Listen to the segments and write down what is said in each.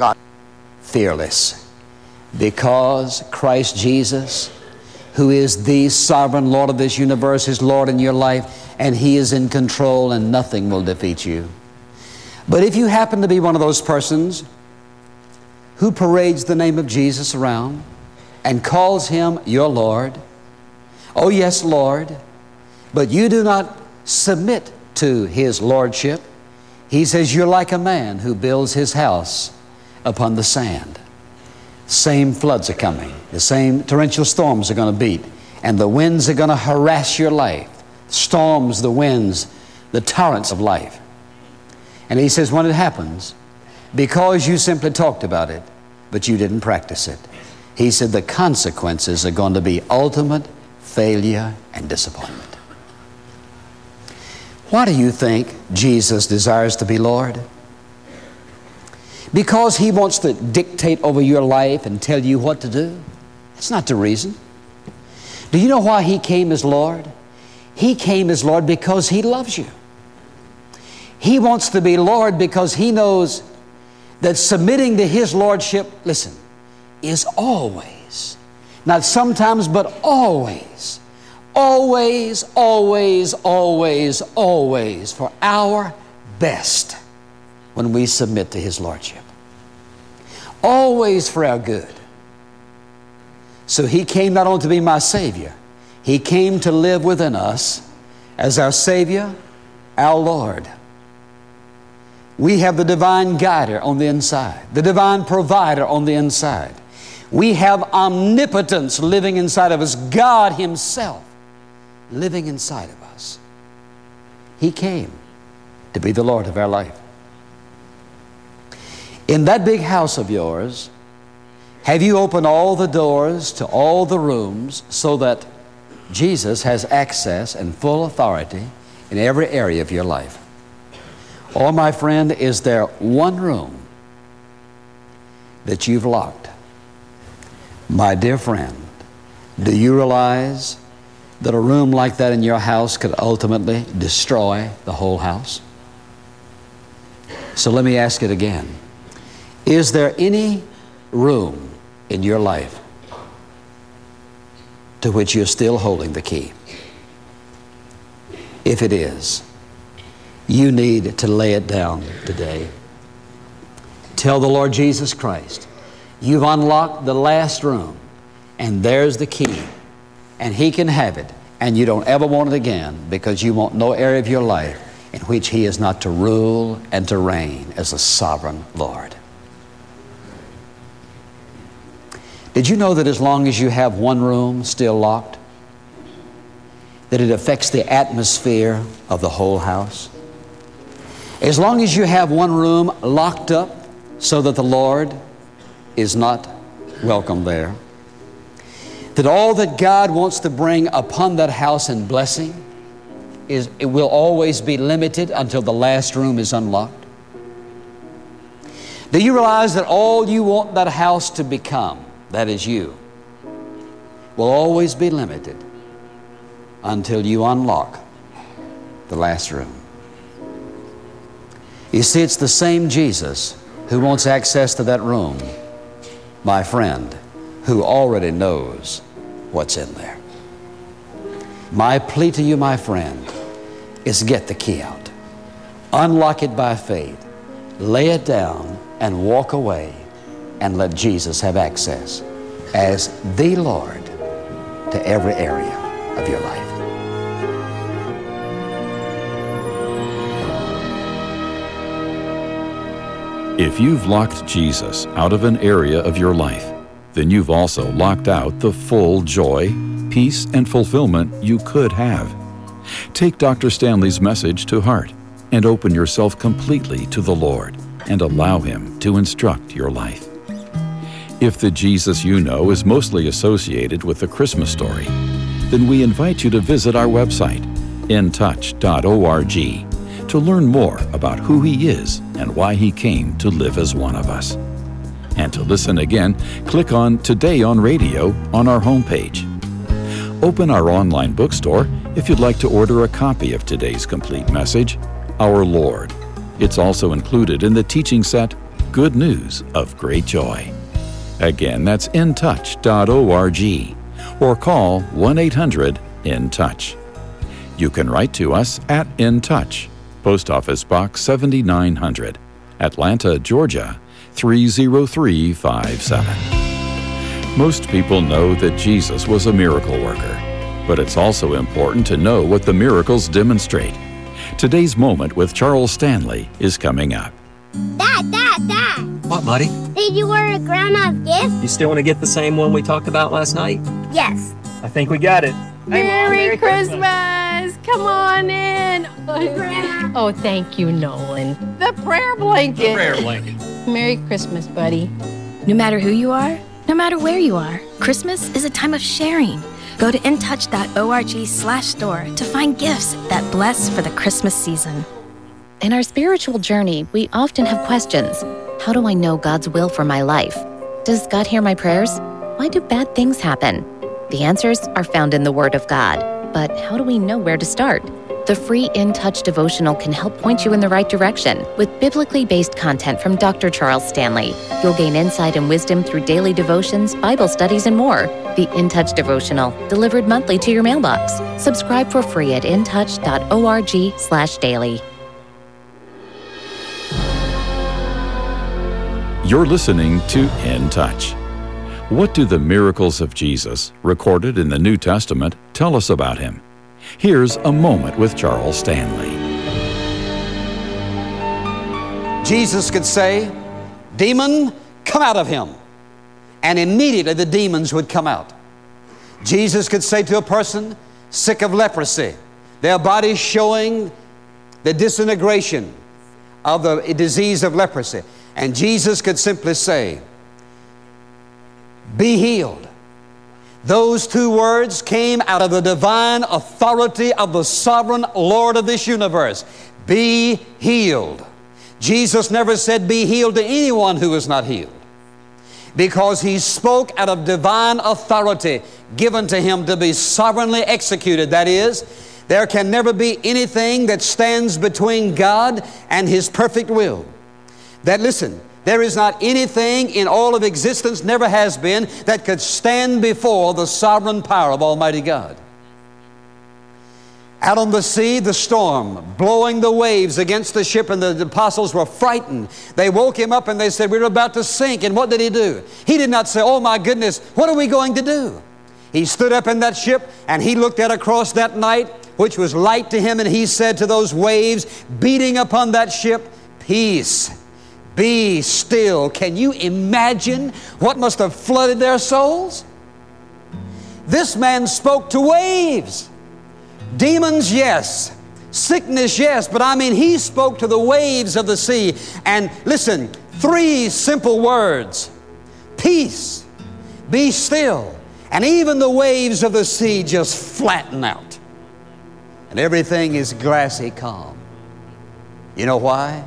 God fearless because Christ Jesus, who is the sovereign Lord of this universe, is Lord in your life, and He is in control, and nothing will defeat you. But if you happen to be one of those persons who parades the name of Jesus around and calls Him your Lord, oh, yes, Lord, but you do not submit to His Lordship, He says you're like a man who builds his house upon the sand. Same floods are coming, the same torrential storms are going to beat, and the winds are going to harass your life. Storms, the winds, the torrents of life. And he says, when it happens, because you simply talked about it, but you didn't practice it, he said the consequences are going to be ultimate failure and disappointment. Why do you think Jesus desires to be Lord? Because He wants to dictate over your life and tell you what to do? That's not the reason. Do you know why He came as Lord? He came as Lord because He loves you. He wants to be Lord because He knows that submitting to His Lordship, listen, is always, not sometimes, but always, always, always, always, always for our best when we submit to His Lordship. Always for our good. So He came not only to be my Savior, He came to live within us as our Savior, our Lord. We have the divine guider on the inside, the divine provider on the inside. We have omnipotence living inside of us, God Himself living inside of us. He came to be the Lord of our life. In that big house of yours, have you opened all the doors to all the rooms so that Jesus has access and full authority in every area of your life? Or, my friend, is there one room that you've locked? My dear friend, do you realize that a room like that in your house could ultimately destroy the whole house? So let me ask it again. Is there any room in your life to which you're still holding the key? If it is, you need to lay it down today. Tell the Lord Jesus Christ, you've unlocked the last room, and there's the key, and He can have it, and you don't ever want it again because you want no area of your life in which He is not to rule and to reign as a sovereign Lord. Did you know that as long as you have one room still locked, that it affects the atmosphere of the whole house? As long as you have one room locked up so that the Lord is not welcome there, that all that God wants to bring upon that house in blessing is it will always be limited until the last room is unlocked. Do you realize that all you want that house to become that is you, will always be limited until you unlock the last room. You see, it's the same Jesus who wants access to that room, my friend, who already knows what's in there. My plea to you, my friend, is get the key out. Unlock it by faith. Lay it down and walk away and let Jesus have access as the Lord to every area of your life. If you've locked Jesus out of an area of your life, then you've also locked out the full joy, peace, and fulfillment you could have. Take Dr. Stanley's message to heart and open yourself completely to the Lord and allow Him to instruct your life. If the Jesus you know is mostly associated with the Christmas story, then we invite you to visit our website, intouch.org, to learn more about who He is and why He came to live as one of us. And to listen again, click on Today on Radio on our homepage. Open our online bookstore if you'd like to order a copy of today's complete message, Our Lord. It's also included in the teaching set good news of great joy. Again, that's intouch.org or call 1 800 In Touch. You can write to us at In Touch, Post Office Box 7900, Atlanta, Georgia 30357. Most people know that Jesus was a miracle worker, but it's also important to know what the miracles demonstrate. Today's moment with Charles Stanley is coming up. Dad, Dad! What, buddy? Did you order a grown-up gift? You still want to get the same one we talked about last night? Yes. I think we got it. Hey, Mom, Merry, Christmas. Come on in. Grandma. Oh, thank you, Nolan. The prayer blanket. Prayer blanket. Merry Christmas, buddy. No matter who you are, no matter where you are, Christmas is a time of sharing. Go to intouch.org slash store to find gifts that bless for the Christmas season. In our spiritual journey, we often have questions. How do I know God's will for my life? Does God hear my prayers? Why do bad things happen? The answers are found in the Word of God. But how do we know where to start? The free In Touch devotional can help point you in the right direction with biblically based content from Dr. Charles Stanley. You'll gain insight and wisdom through daily devotions, Bible studies, and more. The In Touch devotional, delivered monthly to your mailbox. Subscribe for free at intouch.org/daily. You're listening to In Touch. What do the miracles of Jesus, recorded in the New Testament, tell us about him? Here's a moment with Charles Stanley. Jesus could say, Demon, come out of him. And immediately the demons would come out. Jesus could say to a person sick of leprosy, their body showing the disintegration of the disease of leprosy. And Jesus could simply say, Be healed. Those two words came out of the divine authority of the sovereign Lord of this universe. Be healed. Jesus never said, Be healed to anyone who is not healed. Because he spoke out of divine authority given to him to be sovereignly executed. That is, there can never be anything that stands between God and his perfect will. That, listen, there is not anything in all of existence, never has been, that could stand before the sovereign power of Almighty God. Out on the sea, the storm, blowing the waves against the ship, and the apostles were frightened. They woke him up and they said, We're about to sink. And what did he do? He did not say, Oh my goodness, what are we going to do? He stood up in that ship and he looked out across that night, which was light to him, and he said to those waves beating upon that ship, Peace, be still. Can you imagine what must have flooded their souls? This man spoke to waves. Demons, yes. Sickness, yes. But I mean, he spoke to the waves of the sea. And listen, three simple words peace, be still. And even the waves of the sea just flatten out. And everything is glassy calm. You know why?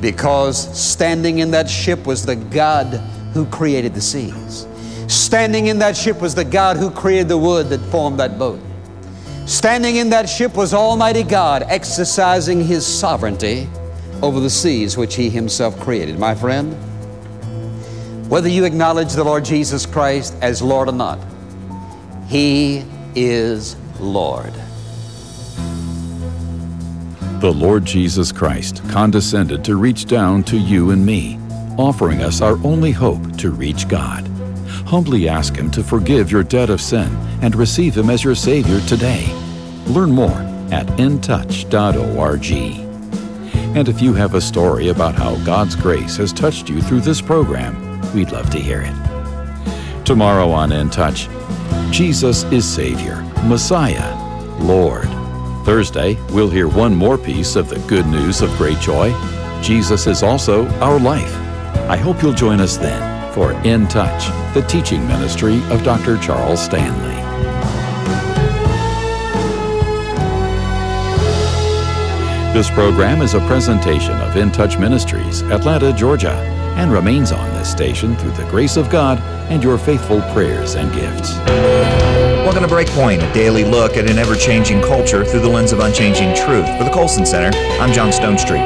Because standing in that ship was the God who created the seas. Standing in that ship was the God who created the wood that formed that boat. Standing in that ship was Almighty God exercising His sovereignty over the seas which He Himself created. My friend, whether you acknowledge the Lord Jesus Christ as Lord or not, He is Lord. The Lord Jesus Christ condescended to reach down to you and me, offering us our only hope to reach God. Humbly ask Him to forgive your debt of sin and receive Him as your Savior today. Learn more at intouch.org. And if you have a story about how God's grace has touched you through this program, we'd love to hear it. Tomorrow on In Touch, Jesus is Savior, Messiah, Lord. Thursday, we'll hear one more piece of the good news of great joy. Jesus is also our life. I hope you'll join us then for In Touch, the teaching ministry of Dr. Charles Stanley. This program is a presentation of In Touch Ministries, Atlanta, Georgia, and remains on this station through the grace of God and your faithful prayers and gifts. Welcome to Breakpoint, a daily look at an ever changing culture through the lens of unchanging truth. For the Colson Center, I'm John Stonestreet.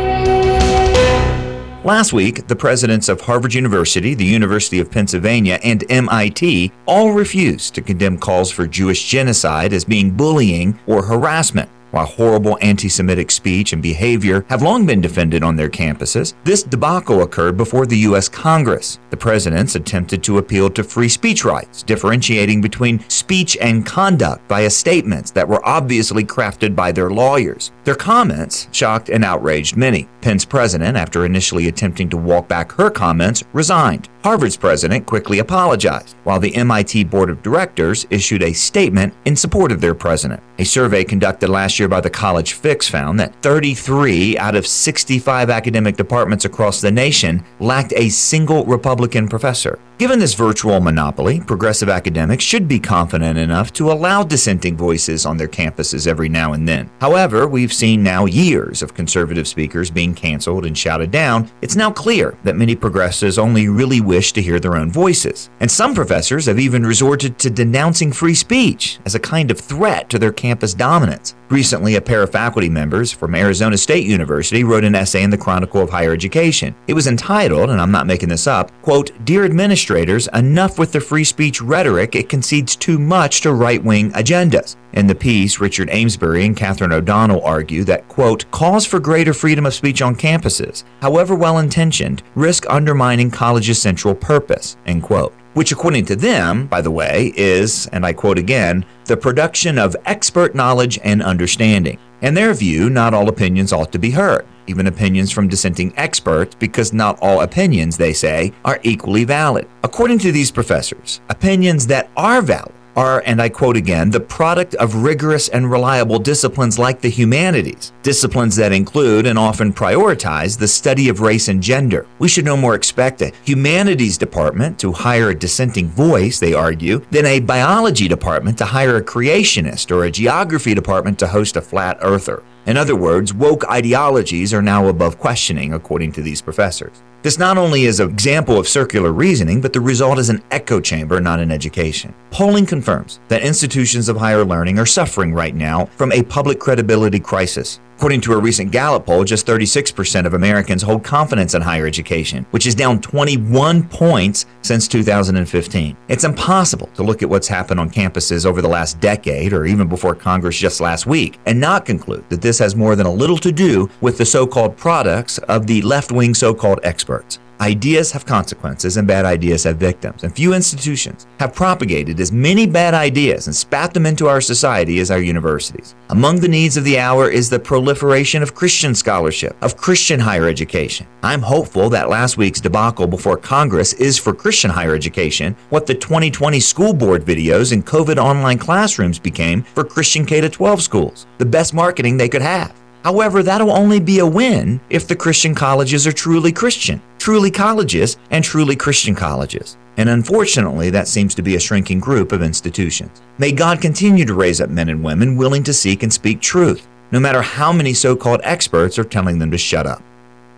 Last week, the presidents of Harvard University, the University of Pennsylvania, and MIT all refused to condemn calls for Jewish genocide as being bullying or harassment. While horrible anti Semitic speech and behavior have long been defended on their campuses, this debacle occurred before the U.S. Congress. The presidents attempted to appeal to free speech rights, differentiating between speech and conduct via statements that were obviously crafted by their lawyers. Their comments shocked and outraged many. Penn's president, after initially attempting to walk back her comments, resigned. Harvard's president quickly apologized, while the MIT board of directors issued a statement in support of their president. A survey conducted last year by the College Fix found that 33 out of 65 academic departments across the nation lacked a single Republican professor. Given this virtual monopoly, progressive academics should be confident enough to allow dissenting voices on their campuses every now and then. However, we've seen now years of conservative speakers being canceled and shouted down. It's now clear that many progressives only really wish to hear their own voices. And some professors have even resorted to denouncing free speech as a kind of threat to their campus dominance. Recently, a pair of faculty members from Arizona State University wrote an essay in the Chronicle of Higher Education. It was entitled, and I'm not making this up, quote, Dear Administrators, enough with the free speech rhetoric, it concedes too much to right wing agendas. In the piece, Richard Amesbury and Catherine O'Donnell argue that, quote, calls for greater freedom of speech on campuses, however well intentioned, risk undermining college's central purpose, end quote which, according to them, by the way, is, and I quote again, the production of expert knowledge and understanding. In their view, not all opinions ought to be heard, even opinions from dissenting experts, because not all opinions, they say, are equally valid. According to these professors, opinions that are valid are, and I quote again, the product of rigorous and reliable disciplines like the humanities, disciplines that include and often prioritize the study of race and gender. We should no more expect a humanities department to hire a dissenting voice, they argue, than a biology department to hire a creationist or a geography department to host a flat earther. In other words, woke ideologies are now above questioning, according to these professors. This not only is an example of circular reasoning, but the result is an echo chamber, not an education. Polling confirms that institutions of higher learning are suffering right now from a public credibility crisis. According to a recent Gallup poll, just 36% of Americans hold confidence in higher education, which is down 21 points since 2015. It's impossible to look at what's happened on campuses over the last decade or even before Congress just last week and not conclude that this has more than a little to do with the so called products of the left wing so called experts. Ideas have consequences and bad ideas have victims. And few institutions have propagated as many bad ideas and spat them into our society as our universities. Among the needs of the hour is the proliferation of Christian scholarship, of Christian higher education. I'm hopeful that last week's debacle before Congress is for Christian higher education what the 2020 school board videos and COVID online classrooms became for Christian K 12 schools. The best marketing they could have. However, that'll only be a win if the Christian colleges are truly Christian, truly colleges, and truly Christian colleges. And unfortunately, that seems to be a shrinking group of institutions. May God continue to raise up men and women willing to seek and speak truth, no matter how many so called experts are telling them to shut up.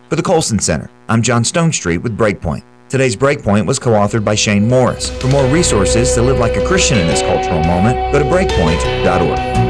For the Colson Center, I'm John Stonestreet with Breakpoint. Today's Breakpoint was co authored by Shane Morris. For more resources to live like a Christian in this cultural moment, go to breakpoint.org.